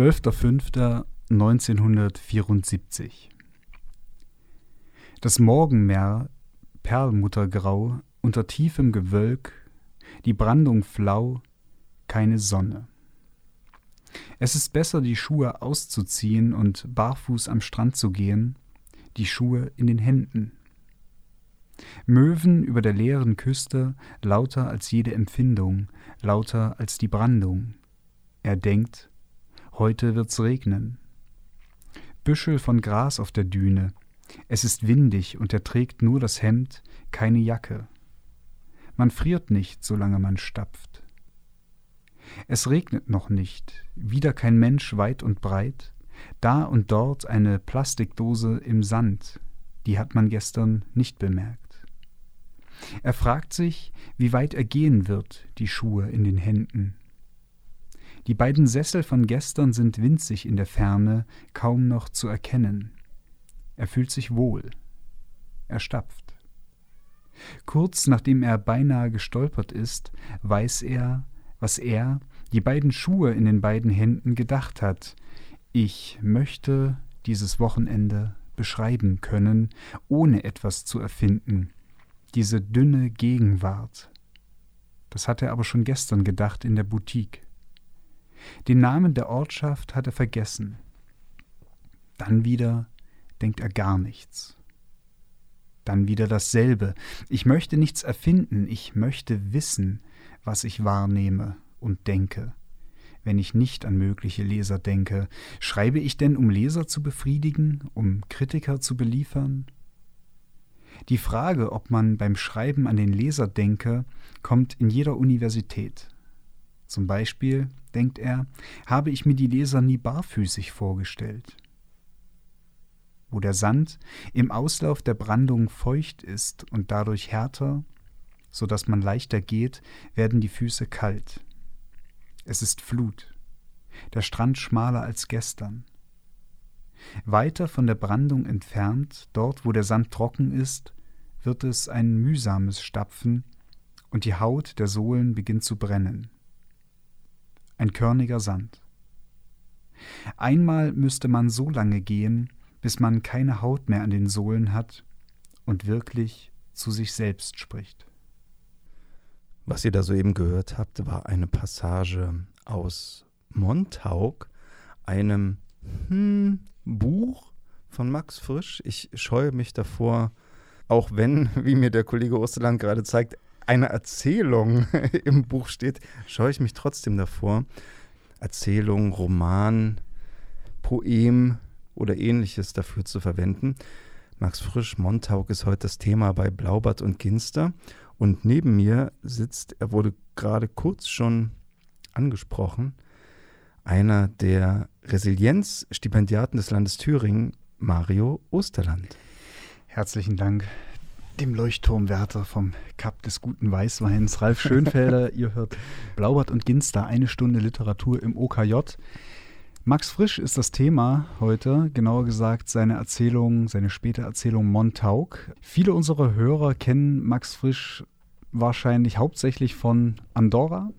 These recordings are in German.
12.05.1974 Das Morgenmeer, perlmuttergrau, unter tiefem Gewölk, die Brandung flau, keine Sonne. Es ist besser, die Schuhe auszuziehen und barfuß am Strand zu gehen, die Schuhe in den Händen. Möwen über der leeren Küste, lauter als jede Empfindung, lauter als die Brandung. Er denkt, heute wird's regnen. Büschel von Gras auf der Düne. Es ist windig und er trägt nur das Hemd, keine Jacke. Man friert nicht, solange man stapft. Es regnet noch nicht, wieder kein Mensch weit und breit, da und dort eine Plastikdose im Sand, die hat man gestern nicht bemerkt. Er fragt sich, wie weit er gehen wird, die Schuhe in den Händen. Die beiden Sessel von gestern sind winzig in der Ferne, kaum noch zu erkennen. Er fühlt sich wohl. Er stapft. Kurz nachdem er beinahe gestolpert ist, weiß er, was er, die beiden Schuhe in den beiden Händen, gedacht hat. Ich möchte dieses Wochenende beschreiben können, ohne etwas zu erfinden. Diese dünne Gegenwart. Das hat er aber schon gestern gedacht in der Boutique. Den Namen der Ortschaft hat er vergessen. Dann wieder denkt er gar nichts. Dann wieder dasselbe. Ich möchte nichts erfinden, ich möchte wissen, was ich wahrnehme und denke. Wenn ich nicht an mögliche Leser denke, schreibe ich denn, um Leser zu befriedigen, um Kritiker zu beliefern? Die Frage, ob man beim Schreiben an den Leser denke, kommt in jeder Universität. Zum Beispiel, denkt er, habe ich mir die Leser nie barfüßig vorgestellt. Wo der Sand im Auslauf der Brandung feucht ist und dadurch härter, so dass man leichter geht, werden die Füße kalt. Es ist Flut. Der Strand schmaler als gestern. Weiter von der Brandung entfernt, dort wo der Sand trocken ist, wird es ein mühsames Stapfen und die Haut der Sohlen beginnt zu brennen. Ein körniger Sand. Einmal müsste man so lange gehen, bis man keine Haut mehr an den Sohlen hat und wirklich zu sich selbst spricht. Was ihr da soeben gehört habt, war eine Passage aus Montauk, einem hm, Buch von Max Frisch. Ich scheue mich davor, auch wenn, wie mir der Kollege Osterland gerade zeigt, eine Erzählung im Buch steht, scheue ich mich trotzdem davor. Erzählung, Roman, Poem oder ähnliches dafür zu verwenden. Max Frisch, Montauk ist heute das Thema bei Blaubart und Ginster. Und neben mir sitzt, er wurde gerade kurz schon angesprochen, einer der Resilienzstipendiaten des Landes Thüringen, Mario Osterland. Herzlichen Dank dem Leuchtturmwärter vom Kap des guten Weißweins, Ralf Schönfelder. Ihr hört Blaubart und Ginster, eine Stunde Literatur im OKJ. Max Frisch ist das Thema heute, genauer gesagt seine Erzählung, seine späte Erzählung Montauk. Viele unserer Hörer kennen Max Frisch wahrscheinlich hauptsächlich von Andorra,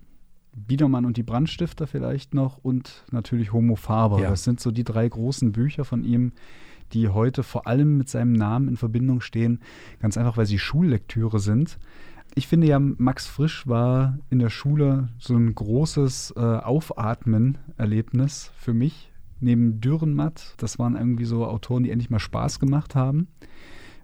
Biedermann und die Brandstifter vielleicht noch und natürlich Homo Faber. Ja. Das sind so die drei großen Bücher von ihm, die heute vor allem mit seinem Namen in Verbindung stehen, ganz einfach, weil sie Schullektüre sind ich finde ja, Max Frisch war in der Schule so ein großes äh, Aufatmen-Erlebnis für mich. Neben Dürrenmatt, das waren irgendwie so Autoren, die endlich mal Spaß gemacht haben.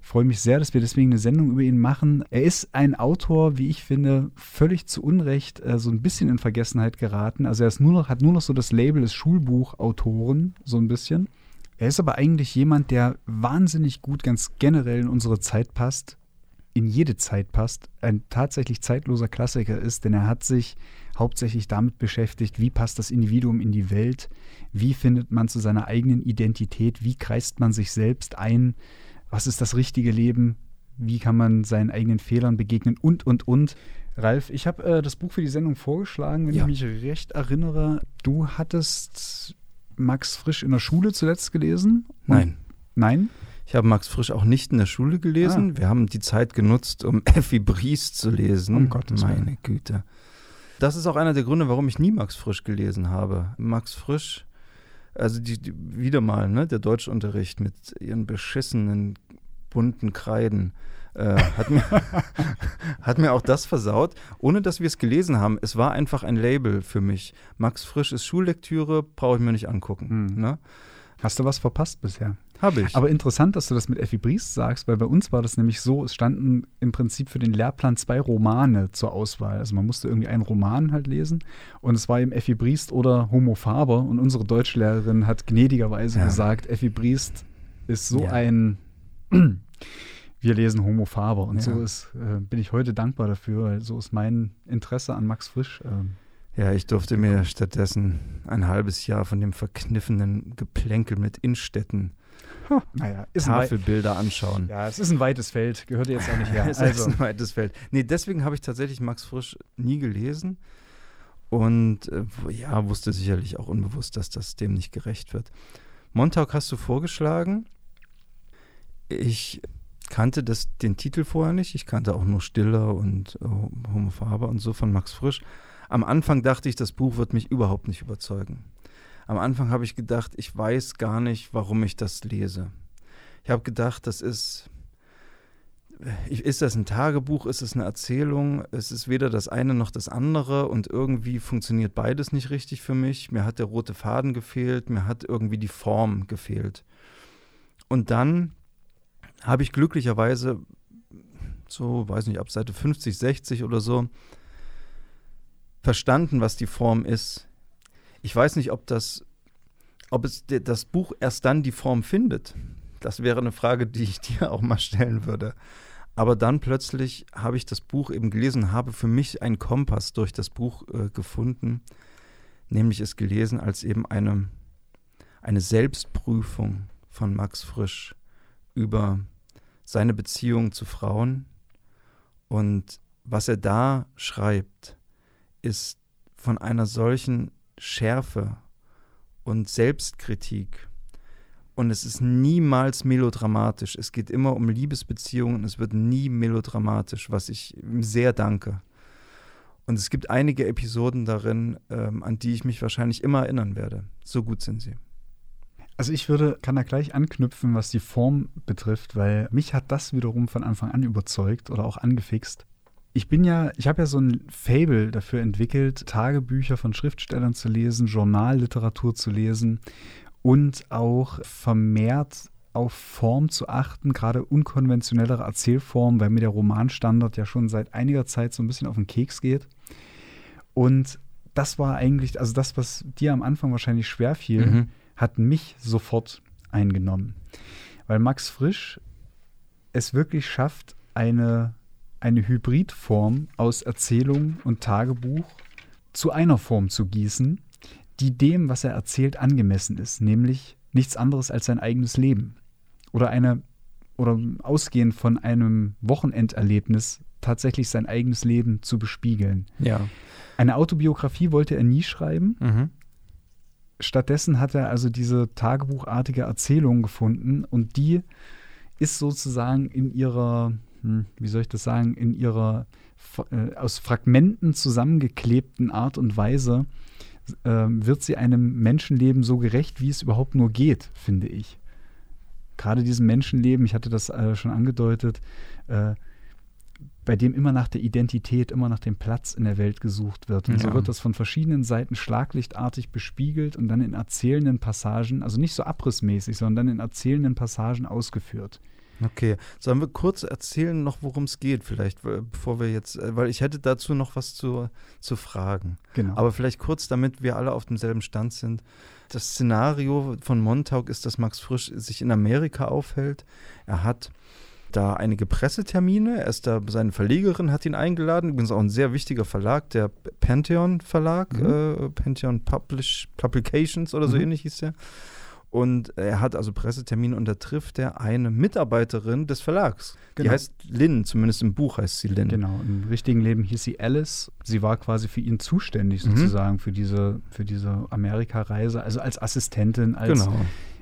Ich freue mich sehr, dass wir deswegen eine Sendung über ihn machen. Er ist ein Autor, wie ich finde, völlig zu Unrecht äh, so ein bisschen in Vergessenheit geraten. Also er ist nur noch, hat nur noch so das Label des Schulbuchautoren, so ein bisschen. Er ist aber eigentlich jemand, der wahnsinnig gut ganz generell in unsere Zeit passt in jede Zeit passt, ein tatsächlich zeitloser Klassiker ist, denn er hat sich hauptsächlich damit beschäftigt, wie passt das Individuum in die Welt, wie findet man zu seiner eigenen Identität, wie kreist man sich selbst ein, was ist das richtige Leben, wie kann man seinen eigenen Fehlern begegnen und, und, und. Ralf, ich habe äh, das Buch für die Sendung vorgeschlagen, wenn ja. ich mich recht erinnere. Du hattest Max Frisch in der Schule zuletzt gelesen? Nein. Nein? Ich habe Max Frisch auch nicht in der Schule gelesen. Ah. Wir haben die Zeit genutzt, um Effi Bries zu lesen. Um Gottes Meine Willen. Güte. Das ist auch einer der Gründe, warum ich nie Max Frisch gelesen habe. Max Frisch Also die, die, wieder mal, ne, der Deutschunterricht mit ihren beschissenen bunten Kreiden. Äh, hat, mir, hat mir auch das versaut, ohne dass wir es gelesen haben. Es war einfach ein Label für mich. Max Frisch ist Schullektüre, brauche ich mir nicht angucken. Hm. Ne? Hast du was verpasst bisher? Habe ich. Aber interessant, dass du das mit Effi Briest sagst, weil bei uns war das nämlich so, es standen im Prinzip für den Lehrplan zwei Romane zur Auswahl. Also man musste irgendwie einen Roman halt lesen und es war eben Effi Briest oder Homo Faber und unsere Deutschlehrerin hat gnädigerweise Ja. gesagt, Effi Briest ist so Ja. ein wir lesen Homo Faber und Ja. so ist, äh, bin ich heute dankbar dafür, weil so ist mein Interesse an Max Frisch. ähm, Ja, ich durfte mir stattdessen ein halbes Jahr von dem verkniffenen Geplänkel mit Innstetten naja, ist ein, wei Tafelbilder anschauen. ja, es ist ein weites Feld, gehört jetzt auch nicht her. Es ist Also, ein weites Feld. Nee, deswegen habe ich tatsächlich Max Frisch nie gelesen und äh, ja, wusste sicherlich auch unbewusst, dass das dem nicht gerecht wird. Montauk hast du vorgeschlagen. Ich kannte das, den Titel vorher nicht. Ich kannte auch nur Stiller und äh, Homo Faber und so von Max Frisch. Am Anfang dachte ich, das Buch wird mich überhaupt nicht überzeugen. Am Anfang habe ich gedacht, ich weiß gar nicht, warum ich das lese. Ich habe gedacht, das ist ist das ein Tagebuch, ist es eine Erzählung? Es ist weder das eine noch das andere und irgendwie funktioniert beides nicht richtig für mich. Mir hat der rote Faden gefehlt, mir hat irgendwie die Form gefehlt. Und dann habe ich glücklicherweise so, weiß nicht, ab Seite 50, 60 oder so, verstanden, was die Form ist. Ich weiß nicht, ob das, ob es das Buch erst dann die Form findet. Das wäre eine Frage, die ich dir auch mal stellen würde. Aber dann plötzlich habe ich das Buch eben gelesen, habe für mich einen Kompass durch das Buch äh, gefunden, nämlich es gelesen als eben eine, eine Selbstprüfung von Max Frisch über seine Beziehung zu Frauen. Und was er da schreibt, ist von einer solchen Schärfe und Selbstkritik. Und es ist niemals melodramatisch. Es geht immer um Liebesbeziehungen. Es wird nie melodramatisch, was ich ihm sehr danke. Und es gibt einige Episoden darin, ähm, an die ich mich wahrscheinlich immer erinnern werde. So gut sind sie. Also ich würde, kann da gleich anknüpfen, was die Form betrifft, weil mich hat das wiederum von Anfang an überzeugt oder auch angefixt. Ich bin ja, ich habe ja so ein Fable dafür entwickelt, Tagebücher von Schriftstellern zu lesen, Journalliteratur zu lesen und auch vermehrt auf Form zu achten, gerade unkonventionellere Erzählformen, weil mir der Romanstandard ja schon seit einiger Zeit so ein bisschen auf den Keks geht. Und das war eigentlich, also das, was dir am Anfang wahrscheinlich schwer fiel, Mhm. Hat mich sofort eingenommen. Weil Max Frisch es wirklich schafft, eine, eine Hybridform aus Erzählung und Tagebuch zu einer Form zu gießen, die dem, was er erzählt, angemessen ist, nämlich nichts anderes als sein eigenes Leben. Oder eine, oder ausgehend von einem Wochenenderlebnis tatsächlich sein eigenes Leben zu bespiegeln. Ja. Eine Autobiografie wollte er nie schreiben, Mhm. Stattdessen hat er also diese tagebuchartige Erzählung gefunden und die ist sozusagen in ihrer, hm, wie soll ich das sagen, in ihrer äh, aus Fragmenten zusammengeklebten Art und Weise äh, wird sie einem Menschenleben so gerecht, wie es überhaupt nur geht, finde ich. Gerade diesem Menschenleben, ich hatte das äh, schon angedeutet, äh, bei dem immer nach der Identität, immer nach dem Platz in der Welt gesucht wird. Und so Ja. wird das von verschiedenen Seiten schlaglichtartig bespiegelt und dann in erzählenden Passagen, also nicht so abrissmäßig, sondern dann in erzählenden Passagen ausgeführt. Okay. Sollen wir kurz erzählen noch, worum es geht, vielleicht, bevor wir jetzt, äh, weil ich hätte dazu noch was zu, zu fragen. Genau. Aber vielleicht kurz, damit wir alle auf demselben Stand sind. Das Szenario von Montauk ist, dass Max Frisch sich in Amerika aufhält. Er hat da einige Pressetermine. Er ist da, seine Verlegerin hat ihn eingeladen. Übrigens auch ein sehr wichtiger Verlag, der Pantheon Verlag, Mhm. äh, Pantheon Publish, Publications oder so Mhm. ähnlich hieß der. Und er hat also Pressetermine und da trifft er eine Mitarbeiterin des Verlags. Die Genau. heißt Lynn, zumindest im Buch heißt sie Lynn. Genau, im richtigen Leben hieß sie Alice. Sie war quasi für ihn zuständig, Mhm. sozusagen, für diese, für diese Amerika-Reise, also als Assistentin, als Genau.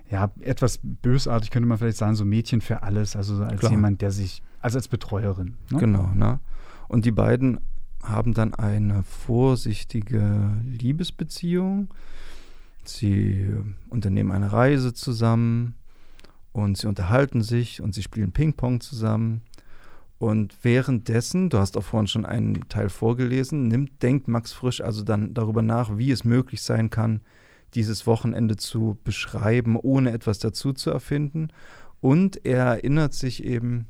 Ja, etwas bösartig könnte man vielleicht sagen, so Mädchen für alles, also als Klar. jemand, der sich, also als Betreuerin. Ne? Genau, ne? Und die beiden haben dann eine vorsichtige Liebesbeziehung. Sie unternehmen eine Reise zusammen und sie unterhalten sich und sie spielen Ping-Pong zusammen. Und währenddessen, du hast auch vorhin schon einen Teil vorgelesen, nimmt, denkt Max Frisch also dann darüber nach, wie es möglich sein kann, dieses Wochenende zu beschreiben, ohne etwas dazu zu erfinden. Und er erinnert sich eben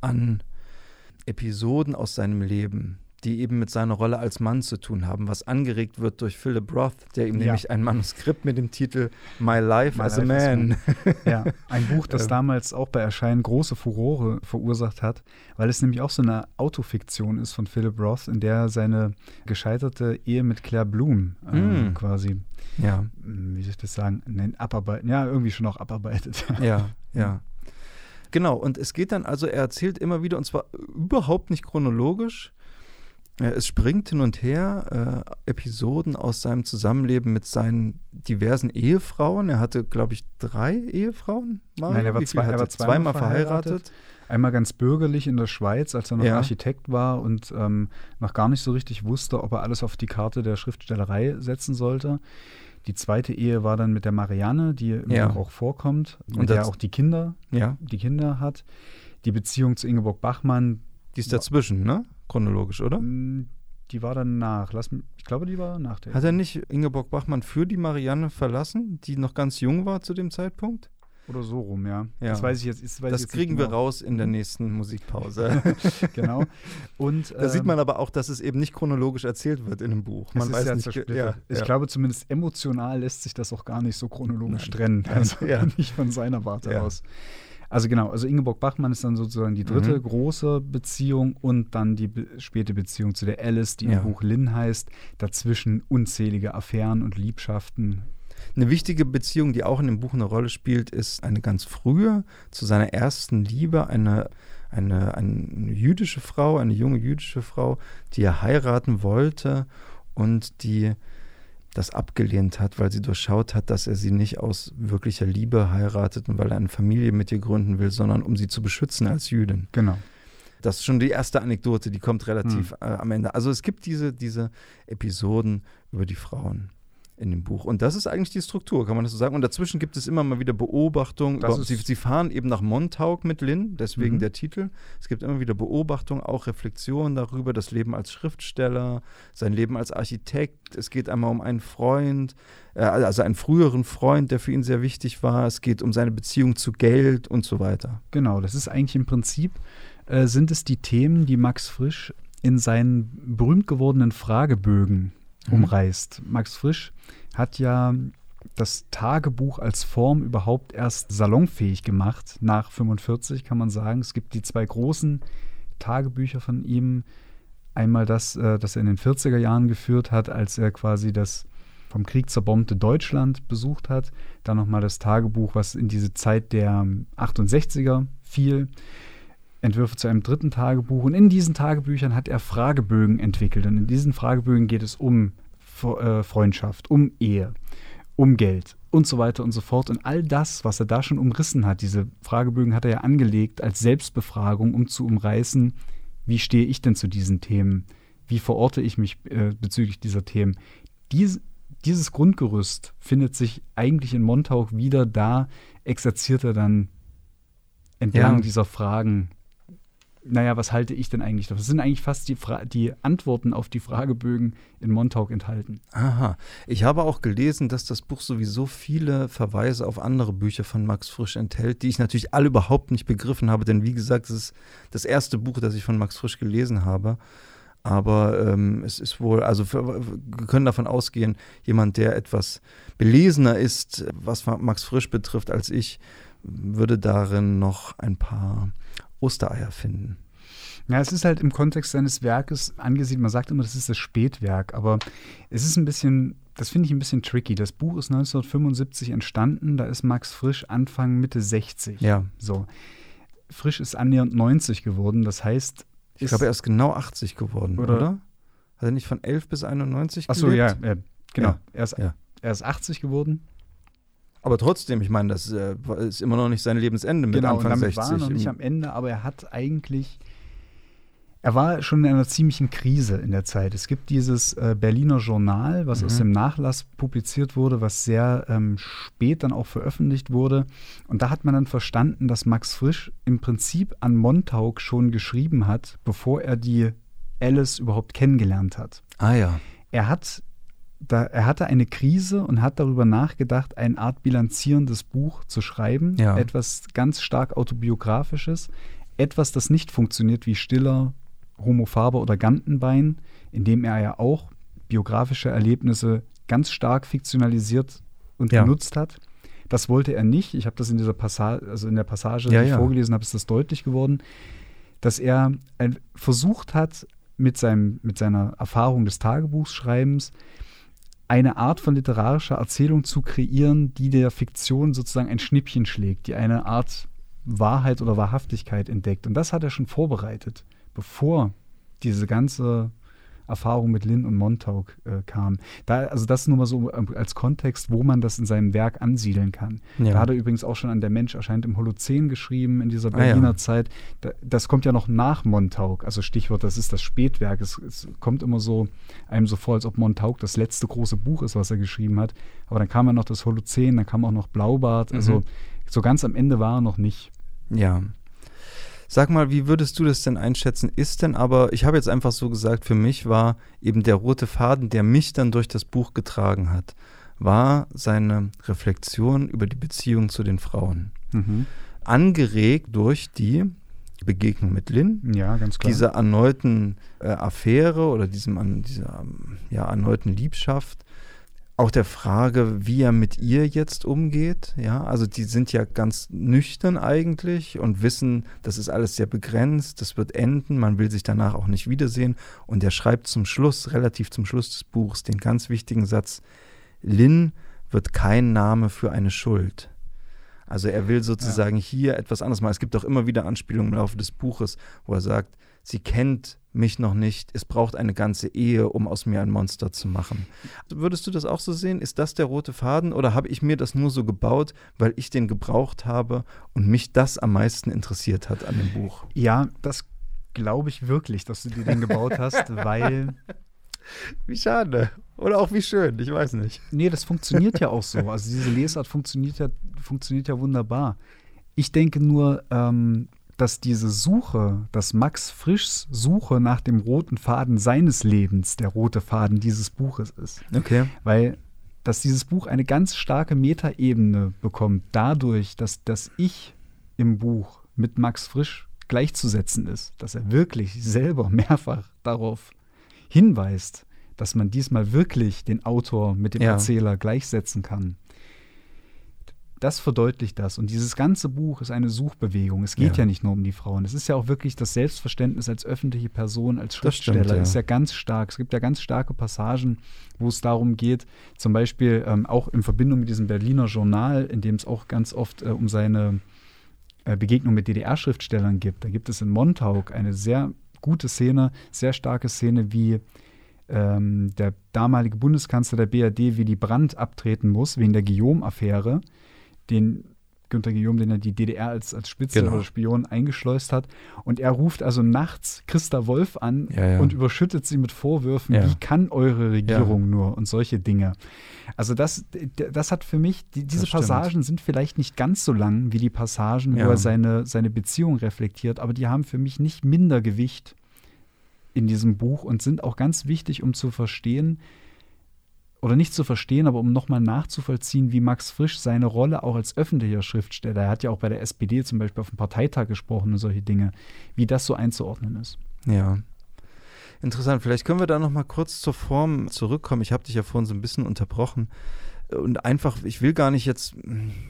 an Episoden aus seinem Leben, die eben mit seiner Rolle als Mann zu tun haben, was angeregt wird durch Philip Roth, der ihm ja. nämlich ein Manuskript mit dem Titel My Life, My as, Life a Man. ja, ein Buch, das ähm. damals auch bei Erscheinen große Furore verursacht hat, weil es nämlich auch so eine Autofiktion ist von Philip Roth, in der er seine gescheiterte Ehe mit Claire Bloom äh, mm. quasi, ja. Hm, wie soll ich das sagen, nennt, abarbeiten, ja, irgendwie schon auch abarbeitet. Ja, ja. Genau, und es geht dann also, er erzählt immer wieder, und zwar überhaupt nicht chronologisch, es springt hin und her, äh, Episoden aus seinem Zusammenleben mit seinen diversen Ehefrauen. Er hatte, glaube ich, drei Ehefrauen. Mal? Nein, er war, zwei, er war zweimal, zweimal verheiratet. verheiratet. Einmal ganz bürgerlich in der Schweiz, als er noch ja. Architekt war und ähm, noch gar nicht so richtig wusste, ob er alles auf die Karte der Schriftstellerei setzen sollte. Die zweite Ehe war dann mit der Marianne, die im ja. Buch auch vorkommt, und, und der auch die Kinder, ja. die Kinder hat. Die Beziehung zu Ingeborg Bachmann. Die ist dazwischen, ne? Chronologisch, oder? Mm, die war dann nach. Lass, ich glaube, die war nach der. Hat er nicht Ingeborg Bachmann für die Marianne verlassen, die noch ganz jung war zu dem Zeitpunkt? Oder so rum, ja. ja. Das weiß ich jetzt. Das, das jetzt kriegen genau. wir raus in der nächsten Musikpause. genau. Und, da ähm, sieht man aber auch, dass es eben nicht chronologisch erzählt wird in dem Buch. Man weiß nicht. Ja, ich ja. glaube, zumindest emotional lässt sich das auch gar nicht so chronologisch Nein. trennen. Also nicht von seiner Warte aus. Also genau, also Ingeborg Bachmann ist dann sozusagen die dritte mhm. große Beziehung und dann die be späte Beziehung zu der Alice, die ja. im Buch Lynn heißt. Dazwischen unzählige Affären und Liebschaften. Eine wichtige Beziehung, die auch in dem Buch eine Rolle spielt, ist eine ganz frühe, zu seiner ersten Liebe, eine, eine, eine jüdische Frau, eine junge jüdische Frau, die er heiraten wollte und die das abgelehnt hat, weil sie durchschaut hat, dass er sie nicht aus wirklicher Liebe heiratet und weil er eine Familie mit ihr gründen will, sondern um sie zu beschützen als Jüdin. Genau. Das ist schon die erste Anekdote, die kommt relativ hm. äh, am Ende. Also es gibt diese, diese Episoden über die Frauen in dem Buch. Und das ist eigentlich die Struktur, kann man das so sagen. Und dazwischen gibt es immer mal wieder Beobachtungen. Sie, sie, fahren eben nach Montauk mit Lynn, deswegen mhm. der Titel. Es gibt immer wieder Beobachtungen, auch Reflexionen darüber, das Leben als Schriftsteller, sein Leben als Architekt. Es geht einmal um einen Freund, äh, also einen früheren Freund, der für ihn sehr wichtig war. Es geht um seine Beziehung zu Geld und so weiter. Genau, das ist eigentlich im Prinzip, äh, sind es die Themen, die Max Frisch in seinen berühmt gewordenen Fragebögen. Umreißt. Max Frisch hat ja das Tagebuch als Form überhaupt erst salonfähig gemacht, nach 45 kann man sagen. Es gibt die zwei großen Tagebücher von ihm. Einmal das, äh, das er in den 40er Jahren geführt hat, als er quasi das vom Krieg zerbombte Deutschland besucht hat. Dann nochmal das Tagebuch, was in diese Zeit der 68er fiel. Entwürfe zu einem dritten Tagebuch. Und in diesen Tagebüchern hat er Fragebögen entwickelt. Und in diesen Fragebögen geht es um äh, Freundschaft, um Ehe, um Geld und so weiter und so fort. Und all das, was er da schon umrissen hat, diese Fragebögen hat er ja angelegt als Selbstbefragung, um zu umreißen, wie stehe ich denn zu diesen Themen? Wie verorte ich mich äh, bezüglich dieser Themen? Dies, dieses Grundgerüst findet sich eigentlich in Montauk wieder, da exerziert er dann entlang ja. dieser Fragen naja, was halte ich denn eigentlich davon? Das sind eigentlich fast die, Fra die Antworten auf die Fragebögen in Montauk enthalten. Aha. Ich habe auch gelesen, dass das Buch sowieso viele Verweise auf andere Bücher von Max Frisch enthält, die ich natürlich alle überhaupt nicht begriffen habe, denn wie gesagt, es ist das erste Buch, das ich von Max Frisch gelesen habe. Aber ähm, es ist wohl, also für, wir können davon ausgehen, jemand, der etwas belesener ist, was Max Frisch betrifft, als ich, würde darin noch ein paar Ostereier finden. Ja, es ist halt im Kontext seines Werkes angesiedelt. Man sagt immer, das ist das Spätwerk, aber es ist ein bisschen, das finde ich ein bisschen tricky. Das Buch ist 1975 entstanden, da ist Max Frisch Anfang, Mitte 60. Ja. So. Frisch ist annähernd 90 geworden, das heißt. Ich glaube, er ist genau 80 geworden, oder? oder? Hat er nicht von 11 bis 91 Achso, ja, ja, genau. Ja. Er, ist, ja. er ist 80 geworden. Aber trotzdem, ich meine, das äh, ist immer noch nicht sein Lebensende mit genau, Anfang und damit 60. war er noch nicht am Ende, aber er hat eigentlich Er war schon in einer ziemlichen Krise in der Zeit. Es gibt dieses äh, Berliner Journal, was Mhm. aus dem Nachlass publiziert wurde, was sehr ähm, spät dann auch veröffentlicht wurde. Und da hat man dann verstanden, dass Max Frisch im Prinzip an Montauk schon geschrieben hat, bevor er die Alice überhaupt kennengelernt hat. Ah ja. Er hat da, er hatte eine Krise und hat darüber nachgedacht, eine Art bilanzierendes Buch zu schreiben. Ja. Etwas ganz stark autobiografisches. Etwas, das nicht funktioniert wie Stiller, Homo Faber oder Gantenbein, in dem er ja auch biografische Erlebnisse ganz stark fiktionalisiert und Ja. genutzt hat. Das wollte er nicht. Ich habe das in dieser Passage, also in der Passage, Ja, die ich vorgelesen habe, ist das deutlich geworden, dass er versucht hat, mit, seinem, mit seiner Erfahrung des Tagebuchschreibens eine Art von literarischer Erzählung zu kreieren, die der Fiktion sozusagen ein Schnippchen schlägt, die eine Art Wahrheit oder Wahrhaftigkeit entdeckt. Und das hat er schon vorbereitet, bevor diese ganze Erfahrung mit Lynn und Montauk äh, kam. Da, also das nur mal so ähm, als Kontext, wo man das in seinem Werk ansiedeln kann. Ja. Da hat er übrigens auch schon an Der Mensch erscheint im Holozän geschrieben, in dieser Ah, ja. Berliner Zeit. Da, das kommt ja noch nach Montauk. Also Stichwort, das ist das Spätwerk. Es, es kommt immer so einem so vor, als ob Montauk das letzte große Buch ist, was er geschrieben hat. Aber dann kam ja noch das Holozän, dann kam auch noch Blaubart. Also Mhm. so ganz am Ende war er noch nicht. Ja. Sag mal, wie würdest du das denn einschätzen? Ist denn aber, ich habe jetzt einfach so gesagt, für mich war eben der rote Faden, der mich dann durch das Buch getragen hat, war seine Reflexion über die Beziehung zu den Frauen. Mhm. Angeregt durch die Begegnung mit Lynn, Ja, ganz klar. dieser erneuten äh, Affäre oder diesem an dieser ja, erneuten Liebschaft, auch der Frage, wie er mit ihr jetzt umgeht. Ja, also die sind ja ganz nüchtern eigentlich und wissen, das ist alles sehr begrenzt, das wird enden, man will sich danach auch nicht wiedersehen. Und er schreibt zum Schluss, relativ zum Schluss des Buchs, den ganz wichtigen Satz: Lynn wird kein Name für eine Schuld. Also er will sozusagen hier etwas anderes machen. Es gibt auch immer wieder Anspielungen im Laufe des Buches, wo er sagt, sie kennt mich noch nicht, es braucht eine ganze Ehe, um aus mir ein Monster zu machen. Würdest du das auch so sehen? Ist das der rote Faden oder habe ich mir das nur so gebaut, weil ich den gebraucht habe und mich das am meisten interessiert hat an dem Buch? ja, das glaube ich wirklich, dass du dir den gebaut hast, weil Wie schade. Oder auch wie schön, ich weiß nicht. Nee, das funktioniert ja auch so. Also diese Lesart funktioniert ja, funktioniert ja wunderbar. Ich denke nur, ähm, dass diese Suche, dass Max Frischs Suche nach dem roten Faden seines Lebens der rote Faden dieses Buches ist. Okay. Weil dass dieses Buch eine ganz starke Metaebene bekommt, dadurch, dass das Ich im Buch mit Max Frisch gleichzusetzen ist, dass er wirklich selber mehrfach darauf hinweist, dass man diesmal wirklich den Autor mit dem Ja. Erzähler gleichsetzen kann. Das verdeutlicht das. Und dieses ganze Buch ist eine Suchbewegung. Es geht Ja. ja, nicht nur um die Frauen. Es ist ja auch wirklich das Selbstverständnis als öffentliche Person, als Das stimmt, Schriftsteller, ja. ist ja ganz stark. Es gibt ja ganz starke Passagen, wo es darum geht, zum Beispiel ähm, auch in Verbindung mit diesem Berliner Journal, in dem es auch ganz oft äh, um seine äh, Begegnung mit DDR-Schriftstellern gibt. Da gibt es in Montauk eine sehr gute Szene, sehr starke Szene, wie ähm, der damalige Bundeskanzler der BRD Willy Brandt abtreten muss wegen der Guillaume-Affäre, den Günter Guillaume, den er die DDR als, als Spitze Genau. oder Spion eingeschleust hat. Und er ruft also nachts Christa Wolf an Ja, ja. und überschüttet sie mit Vorwürfen, Ja. wie kann eure Regierung nur und solche Dinge. Also das, das hat für mich, die, diese. Passagen sind vielleicht nicht ganz so lang wie die Passagen, wo er seine, seine Beziehung reflektiert, aber die haben für mich nicht minder Gewicht in diesem Buch und sind auch ganz wichtig, um zu verstehen, oder nicht zu verstehen, aber um nochmal nachzuvollziehen, wie Max Frisch seine Rolle auch als öffentlicher Schriftsteller, er hat ja auch bei der SPD zum Beispiel auf dem Parteitag gesprochen und solche Dinge, wie das so einzuordnen ist. Ja. Interessant. Vielleicht können wir da noch mal kurz zur Form zurückkommen. Ich habe dich ja vorhin so ein bisschen unterbrochen. Und einfach, ich will gar nicht jetzt,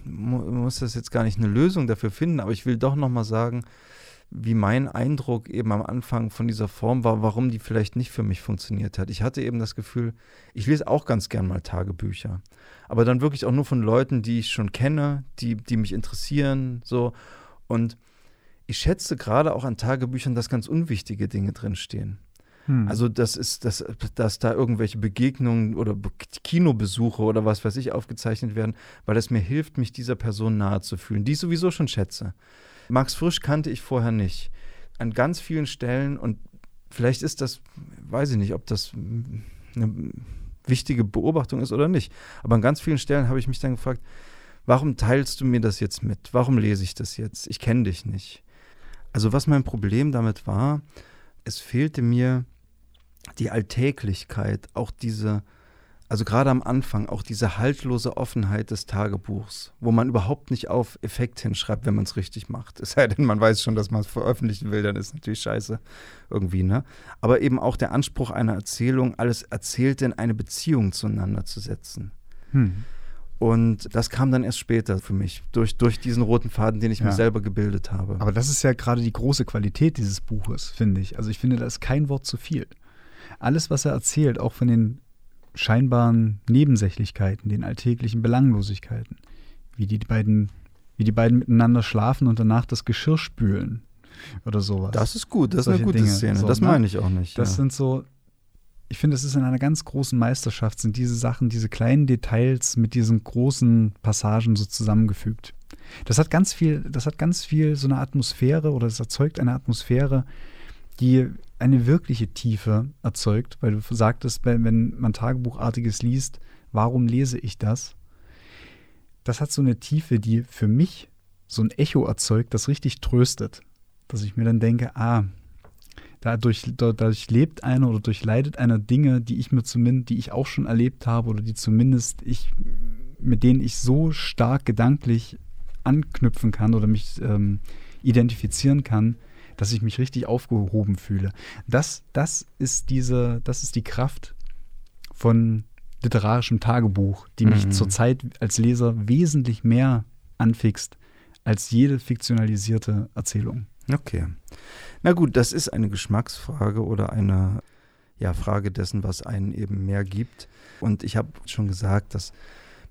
mu- muss das jetzt gar nicht eine Lösung dafür finden, aber ich will doch noch mal sagen, wie mein Eindruck eben am Anfang von dieser Form war, warum die vielleicht nicht für mich funktioniert hat. Ich hatte eben das Gefühl, ich lese auch ganz gern mal Tagebücher. Aber dann wirklich auch nur von Leuten, die ich schon kenne, die, die mich interessieren, so. Und ich schätze gerade auch an Tagebüchern, dass ganz unwichtige Dinge drinstehen. Hm. Also das ist, dass, dass da irgendwelche Begegnungen oder Be Kinobesuche oder was weiß ich aufgezeichnet werden, weil es mir hilft, mich dieser Person nahe zu fühlen, die ich sowieso schon schätze. Max Frisch kannte ich vorher nicht. An ganz vielen Stellen und Vielleicht ist das, weiß ich nicht, ob das eine wichtige Beobachtung ist oder nicht. Aber an ganz vielen Stellen habe ich mich dann gefragt, warum teilst du mir das jetzt mit? Warum lese ich das jetzt? Ich kenne dich nicht. Also was mein Problem damit war, es fehlte mir die Alltäglichkeit, auch diese, also gerade am Anfang, auch diese haltlose Offenheit des Tagebuchs, wo man überhaupt nicht auf Effekt hinschreibt, wenn man es richtig macht. Es sei denn, man weiß schon, dass man es veröffentlichen will, dann ist natürlich scheiße irgendwie, ne? Aber eben auch der Anspruch einer Erzählung, alles Erzählte in eine Beziehung zueinander zu setzen. Hm. Und das kam dann erst später für mich, durch, durch diesen roten Faden, den ich ja. mir selber gebildet habe. Aber das ist ja gerade die große Qualität dieses Buches, finde ich. Also ich finde, da ist kein Wort zu viel. Alles, was er erzählt, auch von den scheinbaren Nebensächlichkeiten, den alltäglichen Belanglosigkeiten, wie die beiden, wie die beiden miteinander schlafen und danach das Geschirr spülen oder sowas. Das ist gut, das Solche ist eine gute Dinge. Szene. So, das ne? meine ich auch nicht. Das ja. sind so, ich finde, es ist in einer ganz großen Meisterschaft, sind diese Sachen, diese kleinen Details mit diesen großen Passagen so zusammengefügt. Das hat ganz viel, das hat ganz viel so eine Atmosphäre oder es erzeugt eine Atmosphäre, die eine wirkliche Tiefe erzeugt, weil du sagtest, wenn man Tagebuchartiges liest, warum lese ich das? Das hat so eine Tiefe, die für mich so ein Echo erzeugt, das richtig tröstet. Dass ich mir dann denke, ah, dadurch, dadurch lebt einer oder durchleidet einer Dinge, die ich mir zumindest, die ich auch schon erlebt habe oder die zumindest ich, mit denen ich so stark gedanklich anknüpfen kann oder mich ähm, identifizieren kann, dass ich mich richtig aufgehoben fühle. Das, das ist diese, das ist die Kraft von literarischem Tagebuch, die mich mhm. zurzeit als Leser wesentlich mehr anfixt als jede fiktionalisierte Erzählung. Okay. Na gut, das ist eine Geschmacksfrage oder eine ja, Frage dessen, was einen eben mehr gibt. Und ich habe schon gesagt, dass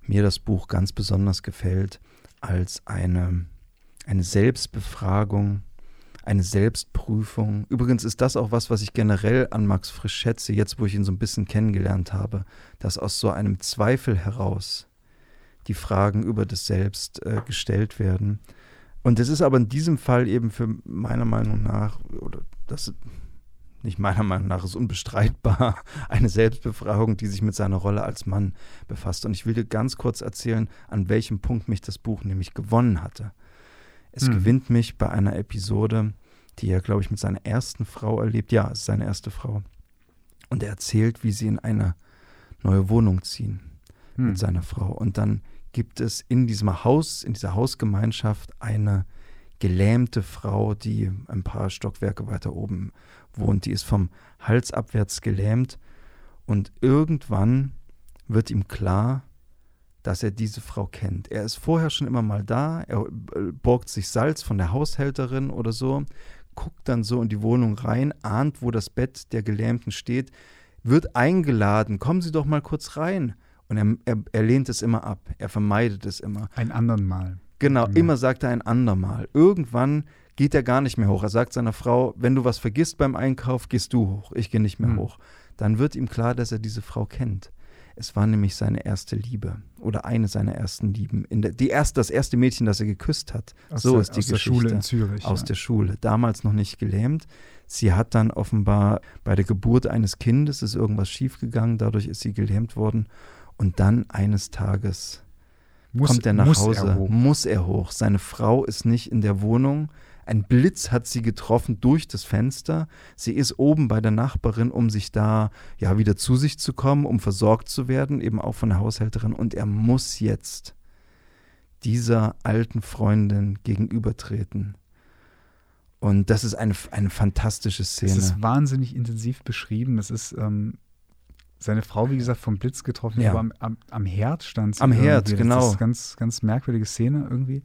mir das Buch ganz besonders gefällt als eine, eine Selbstbefragung eine Selbstprüfung. Übrigens ist das auch was, was ich generell an Max Frisch schätze, jetzt wo ich ihn so ein bisschen kennengelernt habe, dass aus so einem Zweifel heraus die Fragen über das Selbst äh, gestellt werden. Und es ist aber in diesem Fall eben für meiner Meinung nach, oder das nicht meiner Meinung nach ist unbestreitbar, eine Selbstbefragung, die sich mit seiner Rolle als Mann befasst. Und ich will dir ganz kurz erzählen, an welchem Punkt mich das Buch nämlich gewonnen hatte. Es mhm. gewinnt mich bei einer Episode, die er, glaube ich, mit seiner ersten Frau erlebt. Ja, es ist seine erste Frau. Und er erzählt, wie sie in eine neue Wohnung ziehen mhm. mit seiner Frau. Und dann gibt es in diesem Haus, in dieser Hausgemeinschaft eine gelähmte Frau, die ein paar Stockwerke weiter oben wohnt. Die ist vom Hals abwärts gelähmt. Und irgendwann wird ihm klar, dass er diese Frau kennt. Er ist vorher schon immer mal da, er äh, borgt sich Salz von der Haushälterin oder so, guckt dann so in die Wohnung rein, ahnt, wo das Bett der Gelähmten steht, wird eingeladen, kommen Sie doch mal kurz rein. Und er, er, er lehnt es immer ab, er vermeidet es immer. Ein andern Mal. Genau, genau, immer sagt er ein andermal. Irgendwann geht er gar nicht mehr hoch. Er sagt seiner Frau, wenn du was vergisst beim Einkauf, gehst du hoch, ich gehe nicht mehr hm. hoch. Dann wird ihm klar, dass er diese Frau kennt. Es war nämlich seine erste Liebe oder eine seiner ersten Lieben. Der, die erste, das erste Mädchen, das er geküsst hat. Aus so der, ist die aus Geschichte. Aus der Schule in Zürich. Aus ja. der Schule. Damals noch nicht gelähmt. Sie hat dann offenbar bei der Geburt eines Kindes ist irgendwas schiefgegangen. Dadurch ist sie gelähmt worden. Und dann eines Tages muss, kommt er nach muss Hause. Er muss er hoch. Seine Frau ist nicht in der Wohnung. Ein Blitz hat sie getroffen durch das Fenster. Sie ist oben bei der Nachbarin, um sich da ja wieder zu sich zu kommen, um versorgt zu werden, eben auch von der Haushälterin. Und er muss jetzt dieser alten Freundin gegenübertreten. Und das ist eine, eine fantastische Szene. Es ist wahnsinnig intensiv beschrieben. Es ist ähm, seine Frau, wie gesagt, vom Blitz getroffen, ja. aber am, am, am Herd stand sie. Am Herd, genau. Das ist eine ganz, ganz merkwürdige Szene irgendwie.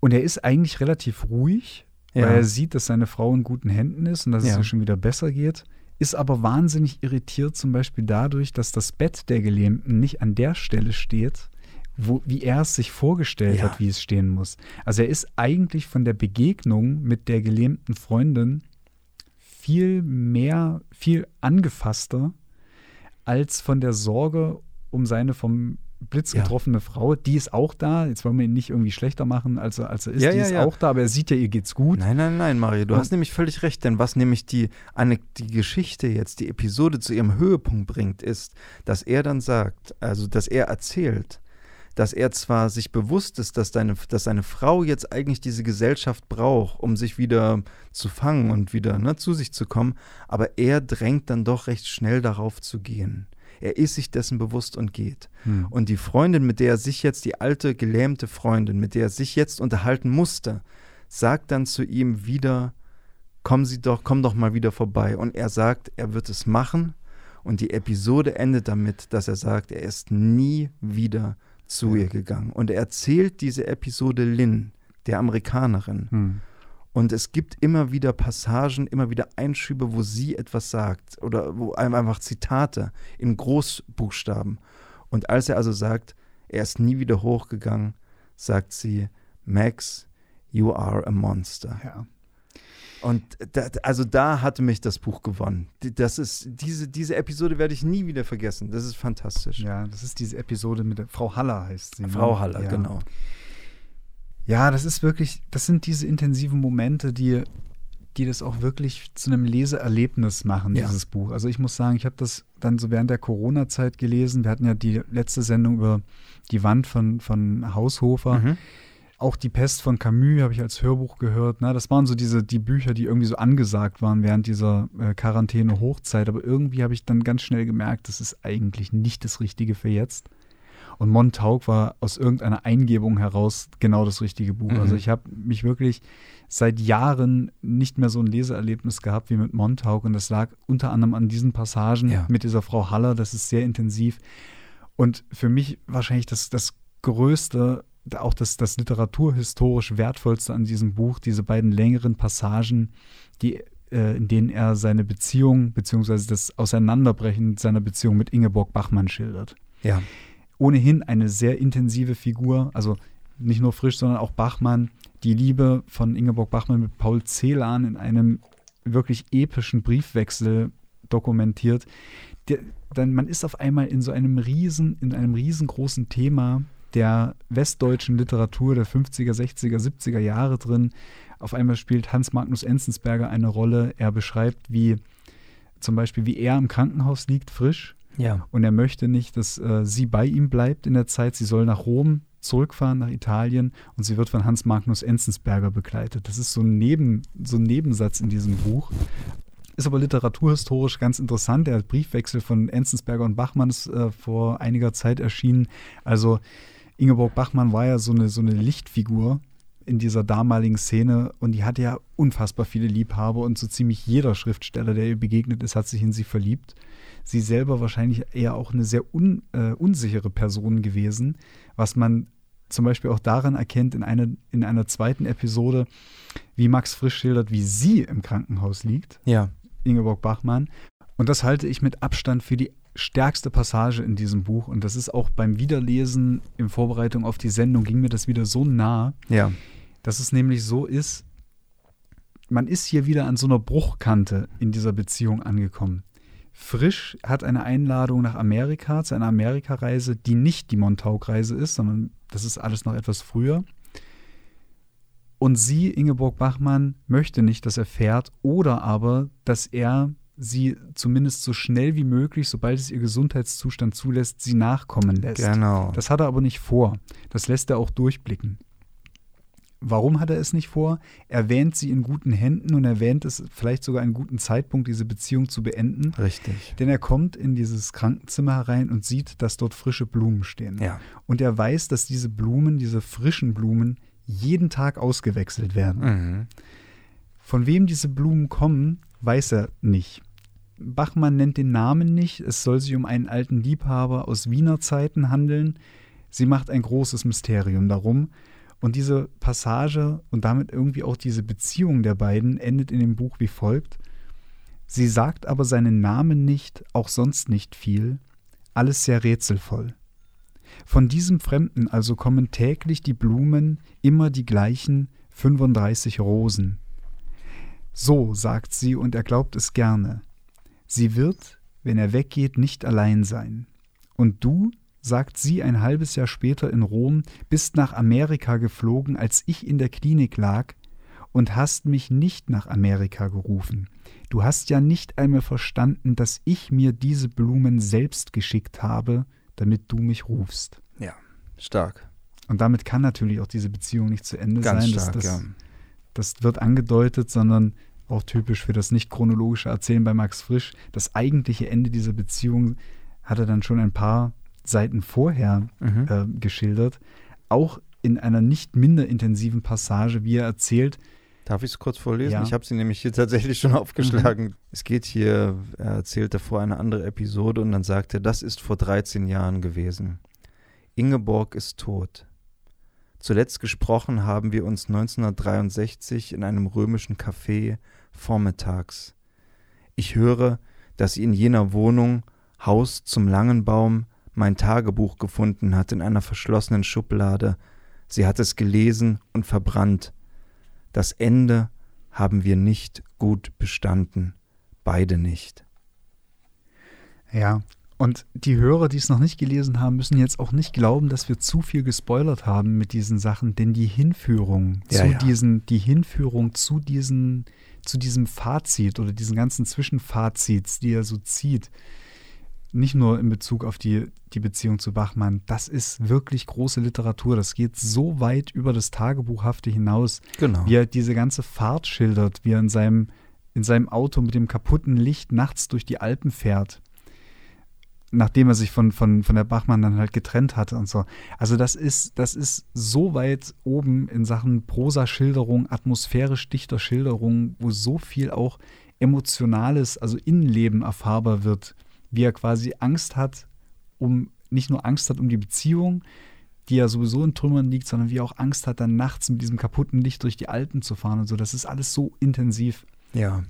Und er ist eigentlich relativ ruhig, ja. weil er sieht, dass seine Frau in guten Händen ist und dass ja. es ihr schon wieder besser geht. Ist aber wahnsinnig irritiert, zum Beispiel dadurch, dass das Bett der Gelähmten nicht an der Stelle steht, wo, wie er es sich vorgestellt ja. hat, wie es stehen muss. Also er ist eigentlich von der Begegnung mit der gelähmten Freundin viel mehr, viel angefasster als von der Sorge um seine vom blitzgetroffene ja. Frau, die ist auch da. Jetzt wollen wir ihn nicht irgendwie schlechter machen, als er, als er ist. Ja, die ja, ist auch da, aber er sieht ja, ihr geht's gut. Nein, nein, nein, Mario, du Und- hast nämlich völlig recht, denn was nämlich die, eine, die Geschichte jetzt, die Episode zu ihrem Höhepunkt bringt, ist, dass er dann sagt, also dass er erzählt, dass er zwar sich bewusst ist, dass, deine, dass seine Frau jetzt eigentlich diese Gesellschaft braucht, um sich wieder zu fangen und wieder ne, zu sich zu kommen, aber er drängt dann doch recht schnell darauf zu gehen. Er ist sich dessen bewusst und geht. Hm. Und die Freundin, mit der er sich jetzt, die alte, gelähmte Freundin, mit der er sich jetzt unterhalten musste, sagt dann zu ihm wieder, komm Sie doch, komm doch mal wieder vorbei. Und er sagt, er wird es machen. Und die Episode endet damit, dass er sagt, er ist nie wieder zu Ja. ihr gegangen. Und er erzählt diese Episode Lynn, der Amerikanerin. Hm. Und es gibt immer wieder Passagen, immer wieder Einschübe, wo sie etwas sagt oder wo einem einfach Zitate in Großbuchstaben. Und als er also sagt, er ist nie wieder hochgegangen, sagt sie, Max, you are a monster. Ja. Und da, also da hatte mich das Buch gewonnen. Das ist, diese, diese Episode werde ich nie wieder vergessen. Das ist fantastisch. ja, das ist diese Episode mit der Frau Haller heißt sie. ne? Frau Haller, ja. genau. Ja, das ist wirklich, das sind diese intensiven Momente, die, die das auch wirklich zu einem Leseerlebnis machen, Ja. dieses Buch. Also ich muss sagen, ich habe das dann so während der Corona-Zeit gelesen. Wir hatten ja die letzte Sendung über die Wand von, von Haushofer. Mhm. Auch die Pest von Camus habe ich als Hörbuch gehört. Ne? Das waren so diese die Bücher, die irgendwie so angesagt waren während dieser äh, Quarantäne-Hochzeit. Aber irgendwie habe ich dann ganz schnell gemerkt, das ist eigentlich nicht das Richtige für jetzt. Und Montauk war aus irgendeiner Eingebung heraus genau das richtige Buch. Mhm. Also ich habe mich wirklich seit Jahren nicht mehr so ein Leseerlebnis gehabt wie mit Montauk. Und das lag unter anderem an diesen Passagen Ja. mit dieser Frau Haller. Das ist sehr intensiv. Und für mich wahrscheinlich das, das größte, auch das, das literaturhistorisch wertvollste an diesem Buch, diese beiden längeren Passagen, die, äh, in denen er seine Beziehung beziehungsweise das Auseinanderbrechen seiner Beziehung mit Ingeborg Bachmann schildert. Ja. Ohnehin eine sehr intensive Figur, also nicht nur Frisch, sondern auch Bachmann. Die Liebe von Ingeborg Bachmann mit Paul Celan in einem wirklich epischen Briefwechsel dokumentiert. Der, dann, man ist auf einmal in so einem riesen, in einem riesengroßen Thema der westdeutschen Literatur der 50er, 60er, 70er Jahre drin. Auf einmal spielt Hans Magnus Enzensberger eine Rolle. Er beschreibt, wie zum Beispiel, wie er im Krankenhaus liegt, frisch, Ja. und er möchte nicht, dass äh, sie bei ihm bleibt in der Zeit. Sie soll nach Rom zurückfahren, nach Italien und sie wird von Hans Magnus Enzensberger begleitet. Das ist so ein, Neben, so ein Nebensatz in diesem Buch. Ist aber literaturhistorisch ganz interessant. Der Briefwechsel von Enzensberger und Bachmann ist äh, vor einiger Zeit erschienen. Also Ingeborg Bachmann war ja so eine, so eine Lichtfigur in dieser damaligen Szene und die hatte ja unfassbar viele Liebhaber und so ziemlich jeder Schriftsteller, der ihr begegnet ist, hat sich in sie verliebt sie selber wahrscheinlich eher auch eine sehr un, äh, unsichere Person gewesen, was man zum Beispiel auch daran erkennt in, eine, in einer zweiten Episode, wie Max Frisch schildert, wie sie im Krankenhaus liegt, Ja. Ingeborg Bachmann. Und das halte ich mit Abstand für die stärkste Passage in diesem Buch. Und das ist auch beim Wiederlesen in Vorbereitung auf die Sendung, ging mir das wieder so nah, Ja. Dass es nämlich so ist, man ist hier wieder an so einer Bruchkante in dieser Beziehung angekommen. Frisch hat eine Einladung nach Amerika, zu einer Amerikareise, die nicht die Montauk-Reise ist, sondern das ist alles noch etwas früher. Und sie, Ingeborg Bachmann, möchte nicht, dass er fährt oder aber, dass er sie zumindest so schnell wie möglich, sobald es ihr Gesundheitszustand zulässt, sie nachkommen lässt. Genau. Das hat er aber nicht vor. Das lässt er auch durchblicken. Warum hat er es nicht vor? Er wähnt sie in guten Händen und er wähnt es vielleicht sogar einen guten Zeitpunkt, diese Beziehung zu beenden. Richtig. Denn er kommt in dieses Krankenzimmer herein und sieht, dass dort frische Blumen stehen. Ja. Und er weiß, dass diese Blumen, diese frischen Blumen, jeden Tag ausgewechselt werden. Mhm. Von wem diese Blumen kommen, weiß er nicht. Bachmann nennt den Namen nicht. Es soll sich um einen alten Liebhaber aus Wiener Zeiten handeln. Sie macht ein großes Mysterium darum. Und diese Passage und damit irgendwie auch diese Beziehung der beiden endet in dem Buch wie folgt. Sie sagt aber seinen Namen nicht, auch sonst nicht viel, alles sehr rätselvoll. Von diesem Fremden also kommen täglich die Blumen, immer die gleichen 35 Rosen. So, sagt sie, und er glaubt es gerne. Sie wird, wenn er weggeht, nicht allein sein. Und du, sagt sie ein halbes Jahr später in Rom, bist nach Amerika geflogen, als ich in der Klinik lag, und hast mich nicht nach Amerika gerufen. Du hast ja nicht einmal verstanden, dass ich mir diese Blumen selbst geschickt habe, damit du mich rufst. Ja, stark. Und damit kann natürlich auch diese Beziehung nicht zu Ende Ganz sein. stark, das, das, ja. das wird angedeutet, sondern auch typisch für das nicht chronologische Erzählen bei Max Frisch. Das eigentliche Ende dieser Beziehung hat er dann schon ein paar Seiten vorher Mhm. äh, geschildert. Auch in einer nicht minder intensiven Passage, wie er erzählt, Darf ich es kurz vorlesen? Ja. Ich habe sie nämlich hier tatsächlich schon aufgeschlagen. Es geht hier, er erzählt davor eine andere Episode und dann sagt er, das ist vor 13 Jahren gewesen. Ingeborg ist tot. Zuletzt gesprochen haben wir uns 1963 in einem römischen Café vormittags. Ich höre, dass sie in jener Wohnung, Haus zum Langenbaum, mein Tagebuch gefunden hat in einer verschlossenen Schublade. Sie hat es gelesen und verbrannt. Das Ende haben wir nicht gut bestanden. Beide nicht. Ja, und die Hörer, die es noch nicht gelesen haben, müssen jetzt auch nicht glauben, dass wir zu viel gespoilert haben mit diesen Sachen, denn die Hinführung Ja, zu ja. diesen, die Hinführung zu diesen, zu diesem Fazit oder diesen ganzen Zwischenfazits, die er so zieht, nicht nur in Bezug auf die, die Beziehung zu Bachmann, das ist wirklich große Literatur. Das geht so weit über das Tagebuchhafte hinaus Genau. wie er diese ganze Fahrt schildert, wie er in seinem, in seinem Auto mit dem kaputten Licht nachts durch die Alpen fährt. Nachdem er sich von, von, von der Bachmann dann halt getrennt hatte und so. Also das ist, das ist so weit oben in Sachen Prosa-Schilderung, atmosphärisch dichter Schilderung, wo so viel auch emotionales, also Innenleben erfahrbar wird, wie er quasi Angst hat, um, nicht nur Angst hat um die Beziehung, die ja sowieso in Trümmern liegt, sondern wie er auch Angst hat, dann nachts mit diesem kaputten Licht durch die Alpen zu fahren und so. Das ist alles so intensiv. Ja.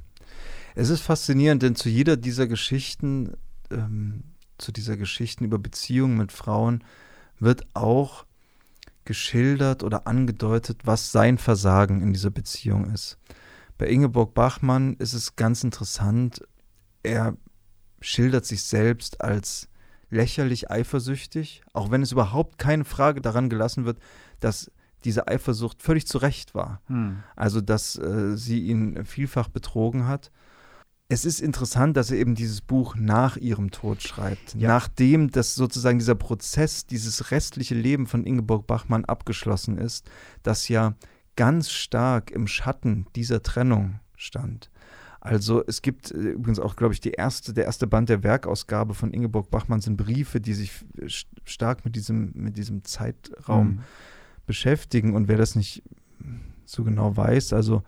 Es ist faszinierend, denn zu jeder dieser Geschichten, ähm, zu dieser Geschichten über Beziehungen mit Frauen, wird auch geschildert oder angedeutet, was sein Versagen in dieser Beziehung ist. Bei Ingeborg Bachmann ist es ganz interessant, er schildert sich selbst als lächerlich eifersüchtig, auch wenn es überhaupt keine Frage daran gelassen wird, dass diese Eifersucht völlig zu Recht war. Also, dass äh, sie ihn vielfach betrogen hat. Es ist interessant, dass er eben dieses Buch nach ihrem Tod schreibt. Ja. Nachdem das sozusagen dieser Prozess, dieses restliche Leben von Ingeborg Bachmann abgeschlossen ist, das ja ganz stark im Schatten dieser Trennung stand. Also es gibt äh, übrigens auch, glaube ich, die erste, der erste Band der Werkausgabe von Ingeborg Bachmann sind Briefe, die sich äh, st- stark mit diesem, mit diesem Zeitraum Mhm. beschäftigen. Und wer das nicht so genau weiß, also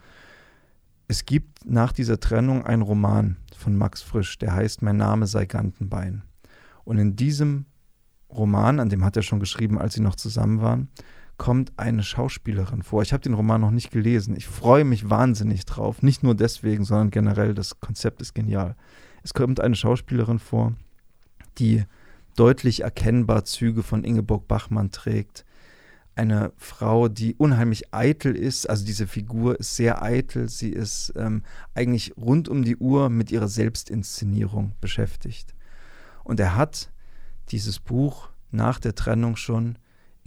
es gibt nach dieser Trennung einen Roman von Max Frisch, der heißt Mein Name sei Gantenbein. Und in diesem Roman, an dem hat er schon geschrieben, als sie noch zusammen waren, kommt eine Schauspielerin vor. Ich habe den Roman noch nicht gelesen. Ich freue mich wahnsinnig drauf. Nicht nur deswegen, sondern generell, das Konzept ist genial. Es kommt eine Schauspielerin vor, die deutlich erkennbar Züge von Ingeborg Bachmann trägt. Eine Frau, die unheimlich eitel ist. Also diese Figur ist sehr eitel. Sie ist ähm, eigentlich rund um die Uhr mit ihrer Selbstinszenierung beschäftigt. Und er hat dieses Buch nach der Trennung schon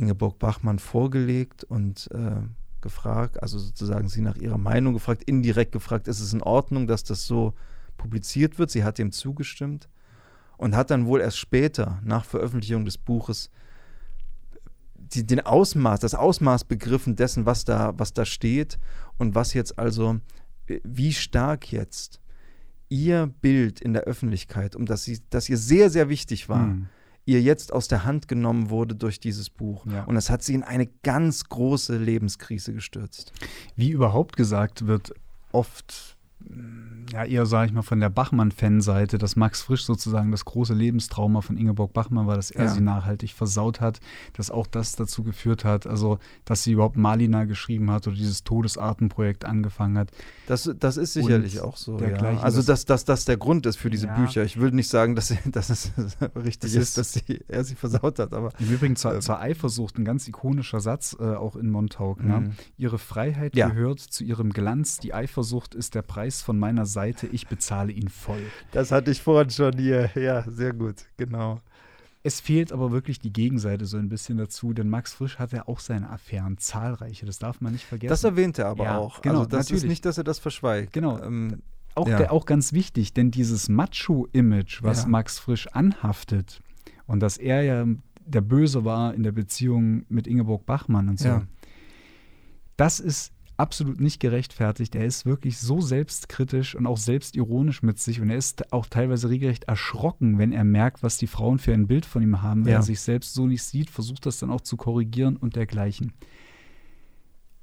Ingeborg Bachmann vorgelegt und äh, gefragt, also sozusagen sie nach ihrer Meinung gefragt, indirekt gefragt, ist es in Ordnung, dass das so publiziert wird? Sie hat dem zugestimmt und hat dann wohl erst später, nach Veröffentlichung des Buches, die, den Ausmaß, das Ausmaß begriffen dessen, was da, was da steht und was jetzt also, äh, wie stark jetzt ihr Bild in der Öffentlichkeit, um das sie, das ihr sehr, sehr wichtig war, Mhm. Ihr jetzt aus der Hand genommen wurde durch dieses Buch. Ja. Und das hat sie in eine ganz große Lebenskrise gestürzt. Wie überhaupt gesagt wird, oft, ja eher sage ich mal von der Bachmann-Fanseite, dass Max Frisch sozusagen das große Lebenstrauma von Ingeborg Bachmann war, dass er Ja. sie nachhaltig versaut hat, dass auch das dazu geführt hat, also dass sie überhaupt Malina geschrieben hat oder dieses Todesartenprojekt angefangen hat. Das, das ist sicherlich Und auch so. Ja. dergleichen, Also, das- dass das der Grund ist für diese Ja. Bücher. Ich will nicht sagen, dass, sie, dass es richtig Das ist, ist- dass sie, er sie versaut hat, aber. Im Übrigen zur, Ähm. zur Eifersucht ein ganz ikonischer Satz, äh, auch in Montauk. Ne? Mhm. Ihre Freiheit gehört zu ihrem Glanz, die Eifersucht ist der Preis von meiner Seite, ich bezahle ihn voll. Das hatte ich vorhin schon hier. Ja, sehr gut, genau. Es fehlt aber wirklich die Gegenseite so ein bisschen dazu, denn Max Frisch hat ja auch seine Affären, zahlreiche, das darf man nicht vergessen. Das erwähnt er aber Ja, auch. genau, also das natürlich. ist nicht, dass er das verschweigt. Genau. Ähm, auch, Ja. der, auch ganz wichtig, denn dieses Macho-Image, was Ja. Max Frisch anhaftet und dass er ja der Böse war in der Beziehung mit Ingeborg Bachmann und so, das ist absolut nicht gerechtfertigt. Er ist wirklich so selbstkritisch und auch selbstironisch mit sich und er ist auch teilweise regelrecht erschrocken, wenn er merkt, was die Frauen für ein Bild von ihm haben, weil Ja. er sich selbst so nicht sieht, versucht das dann auch zu korrigieren und dergleichen.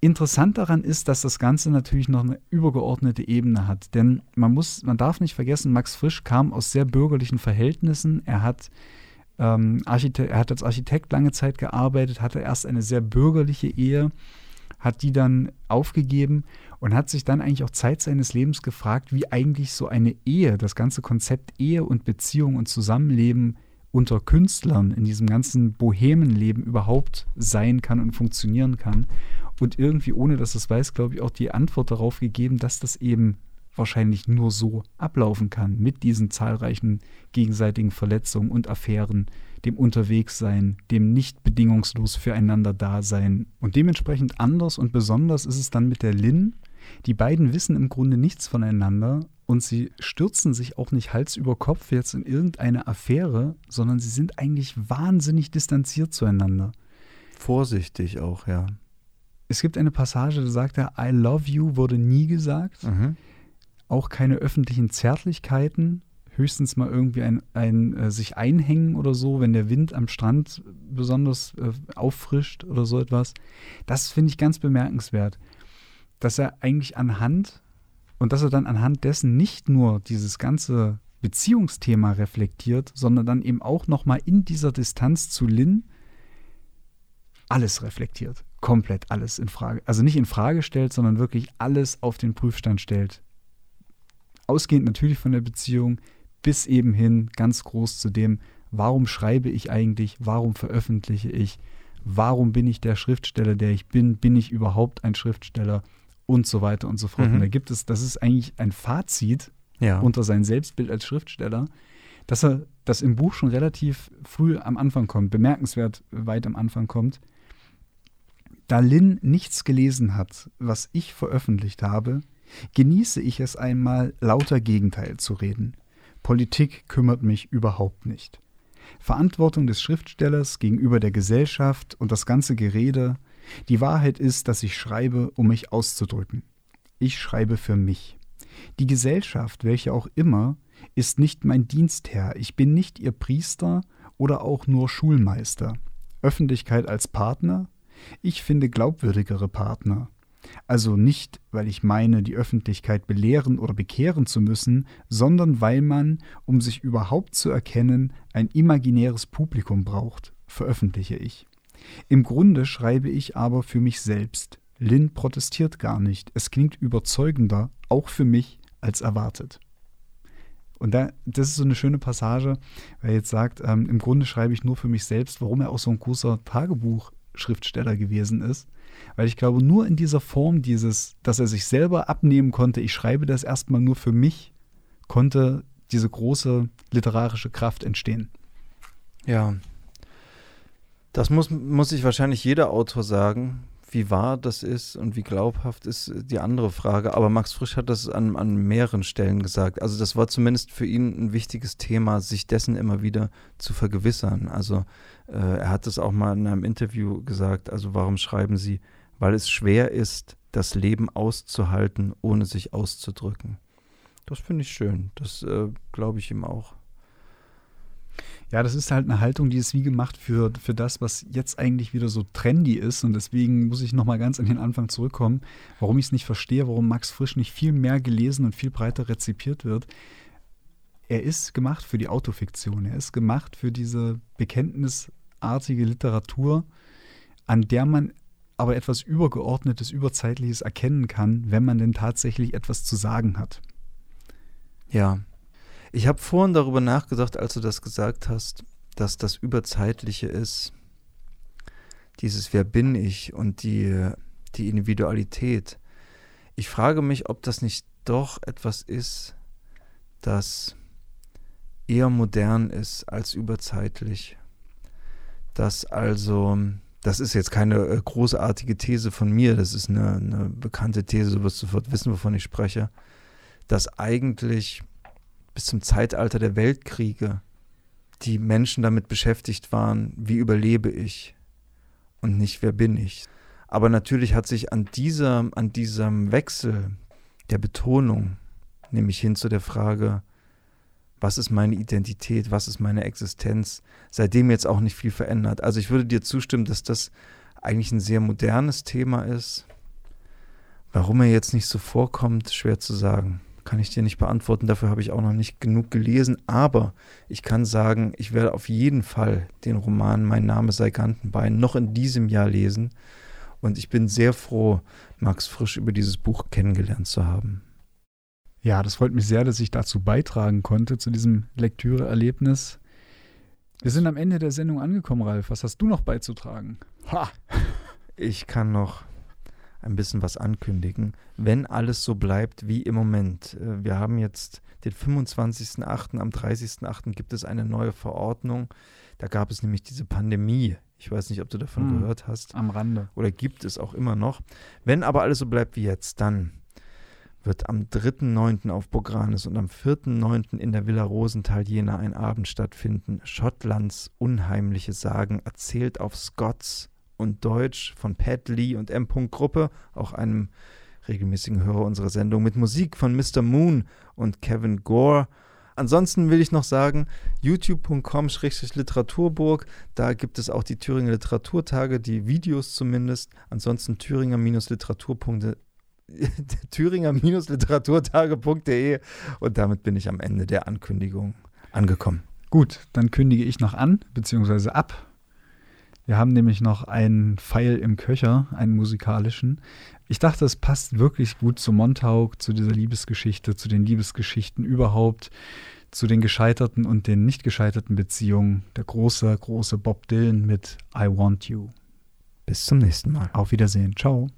Interessant daran ist, dass das Ganze natürlich noch eine übergeordnete Ebene hat. Denn man muss, man darf nicht vergessen, Max Frisch kam aus sehr bürgerlichen Verhältnissen. Er hat, ähm, er hat als Architekt lange Zeit gearbeitet, hatte erst eine sehr bürgerliche Ehe, hat die dann aufgegeben und hat sich dann eigentlich auch Zeit seines Lebens gefragt, wie eigentlich so eine Ehe, das ganze Konzept Ehe und Beziehung und Zusammenleben unter Künstlern in diesem ganzen Bohemenleben überhaupt sein kann und funktionieren kann. Und irgendwie, ohne dass es weiß, glaube ich, auch die Antwort darauf gegeben, dass das eben wahrscheinlich nur so ablaufen kann, mit diesen zahlreichen gegenseitigen Verletzungen und Affären, dem Unterwegssein, dem nicht bedingungslos füreinander Dasein. Und dementsprechend anders und besonders ist es dann mit der Lynn. Die beiden wissen im Grunde nichts voneinander und sie stürzen sich auch nicht Hals über Kopf jetzt in irgendeine Affäre, sondern sie sind eigentlich wahnsinnig distanziert zueinander. vorsichtig auch, ja. Es gibt eine Passage, da sagt er, I love you wurde nie gesagt. Mhm. Auch keine öffentlichen Zärtlichkeiten. Höchstens mal irgendwie ein, ein äh, sich einhängen oder so, wenn der Wind am Strand besonders äh, auffrischt oder so etwas. Das finde ich ganz bemerkenswert. Dass er eigentlich anhand und dass er dann anhand dessen nicht nur dieses ganze Beziehungsthema reflektiert, sondern dann eben auch nochmal in dieser Distanz zu Lynn alles reflektiert. Komplett alles in Frage. Also nicht in Frage stellt, sondern wirklich alles auf den Prüfstand stellt. Ausgehend natürlich von der Beziehung bis eben hin ganz groß zu dem, warum schreibe ich eigentlich, warum veröffentliche ich, warum bin ich der Schriftsteller, der ich bin, bin ich überhaupt ein Schriftsteller und so weiter und so fort. Mhm. Und da gibt es, das ist eigentlich ein Fazit Ja. unter sein Selbstbild als Schriftsteller, dass er das im Buch schon relativ früh am Anfang kommt, bemerkenswert weit am Anfang kommt. Da Lynn nichts gelesen hat, was ich veröffentlicht habe, genieße ich es einmal, lauter Gegenteil zu reden. Politik kümmert mich überhaupt nicht. Verantwortung des Schriftstellers gegenüber der Gesellschaft und das ganze Gerede. Die Wahrheit ist, dass ich schreibe, um mich auszudrücken. Ich schreibe für mich. Die Gesellschaft, welche auch immer, ist nicht mein Dienstherr. Ich bin nicht ihr Priester oder auch nur Schulmeister. Öffentlichkeit als Partner? Ich finde glaubwürdigere Partner. Also nicht, weil ich meine, die Öffentlichkeit belehren oder bekehren zu müssen, sondern weil man, um sich überhaupt zu erkennen, ein imaginäres Publikum braucht, veröffentliche ich. Im Grunde schreibe ich aber für mich selbst. Lynn protestiert gar nicht. Es klingt überzeugender, auch für mich, als erwartet. Und da, das ist so eine schöne Passage, weil er jetzt sagt, ähm, im Grunde schreibe ich nur für mich selbst, warum er auch so ein großer Tagebuchschriftsteller gewesen ist. Weil ich glaube, nur in dieser Form dieses, dass er sich selber abnehmen konnte, ich schreibe das erstmal nur für mich, konnte diese große literarische Kraft entstehen. Ja. Das muss, muss sich wahrscheinlich jeder Autor sagen. Wie wahr das ist und wie glaubhaft ist die andere Frage. Aber Max Frisch hat das an, an mehreren Stellen gesagt. Also das war zumindest für ihn ein wichtiges Thema, sich dessen immer wieder zu vergewissern. Also äh, er hat es auch mal in einem Interview gesagt. Also warum schreiben Sie? Weil es schwer ist, das Leben auszuhalten, ohne sich auszudrücken. Das finde ich schön. Das äh, glaube ich ihm auch. Ja, das ist halt eine Haltung, die ist wie gemacht für, für das, was jetzt eigentlich wieder so trendy ist. Und deswegen muss ich nochmal ganz an den Anfang zurückkommen, warum ich es nicht verstehe, warum Max Frisch nicht viel mehr gelesen und viel breiter rezipiert wird. Er ist gemacht für die Autofiktion. Er ist gemacht für diese bekenntnisartige Literatur, an der man aber etwas Übergeordnetes, Überzeitliches erkennen kann, wenn man denn tatsächlich etwas zu sagen hat. Ja. Ich habe vorhin darüber nachgedacht, als du das gesagt hast, dass das Überzeitliche ist, dieses Wer bin ich und die, die Individualität. Ich frage mich, ob das nicht doch etwas ist, das eher modern ist als überzeitlich. Dass also, das ist jetzt keine äh, großartige These von mir, das ist eine, eine bekannte These, du wirst sofort wissen, wovon ich spreche, dass eigentlich bis zum Zeitalter der Weltkriege die Menschen damit beschäftigt waren, wie überlebe ich und nicht wer bin ich. Aber natürlich hat sich an, dieser, an diesem Wechsel der Betonung, nämlich hin zu der Frage, was ist meine Identität, was ist meine Existenz, seitdem jetzt auch nicht viel verändert. Also ich würde dir zustimmen, dass das eigentlich ein sehr modernes Thema ist. Warum er jetzt nicht so vorkommt, schwer zu sagen. Kann ich dir nicht beantworten, dafür habe ich auch noch nicht genug gelesen. Aber ich kann sagen, ich werde auf jeden Fall den Roman Mein Name sei Gantenbein noch in diesem Jahr lesen. Und ich bin sehr froh, Max Frisch über dieses Buch kennengelernt zu haben. Ja, das freut mich sehr, dass ich dazu beitragen konnte, zu diesem Lektüreerlebnis. Wir sind am Ende der Sendung angekommen, Ralf. Was hast du noch beizutragen? Ha! Ich kann noch ein bisschen was ankündigen, wenn alles so bleibt wie im Moment. Äh, wir haben jetzt den 25.08., am 30.08. gibt es eine neue Verordnung. Da gab es nämlich diese Pandemie. Ich weiß nicht, ob du davon hm, gehört hast. Am Rande. Oder gibt es auch immer noch. Wenn aber alles so bleibt wie jetzt, dann wird am 3.9. auf Bogranis und am 4.9. in der Villa Rosenthal Jena ein Abend stattfinden. Schottlands unheimliche Sagen, erzählt auf Scots und Deutsch von Pat Lee und M. Gruppe, auch einem regelmäßigen Hörer unserer Sendung, mit Musik von Mr. Moon und Kevin Gore. Ansonsten will ich noch sagen, youtube.com-literaturburg, da gibt es auch die Thüringer Literaturtage, die Videos zumindest. Ansonsten thüringer-literatur.de thüringer-literaturtage.de und damit bin ich am Ende der Ankündigung angekommen. Gut, dann kündige ich noch an, beziehungsweise ab. Wir haben nämlich noch einen Pfeil im Köcher, einen musikalischen. Ich dachte, es passt wirklich gut zu Montauk, zu dieser Liebesgeschichte, zu den Liebesgeschichten überhaupt, zu den gescheiterten und den nicht gescheiterten Beziehungen. Der große, große Bob Dylan mit I Want You. Bis zum nächsten Mal. Auf Wiedersehen. Ciao.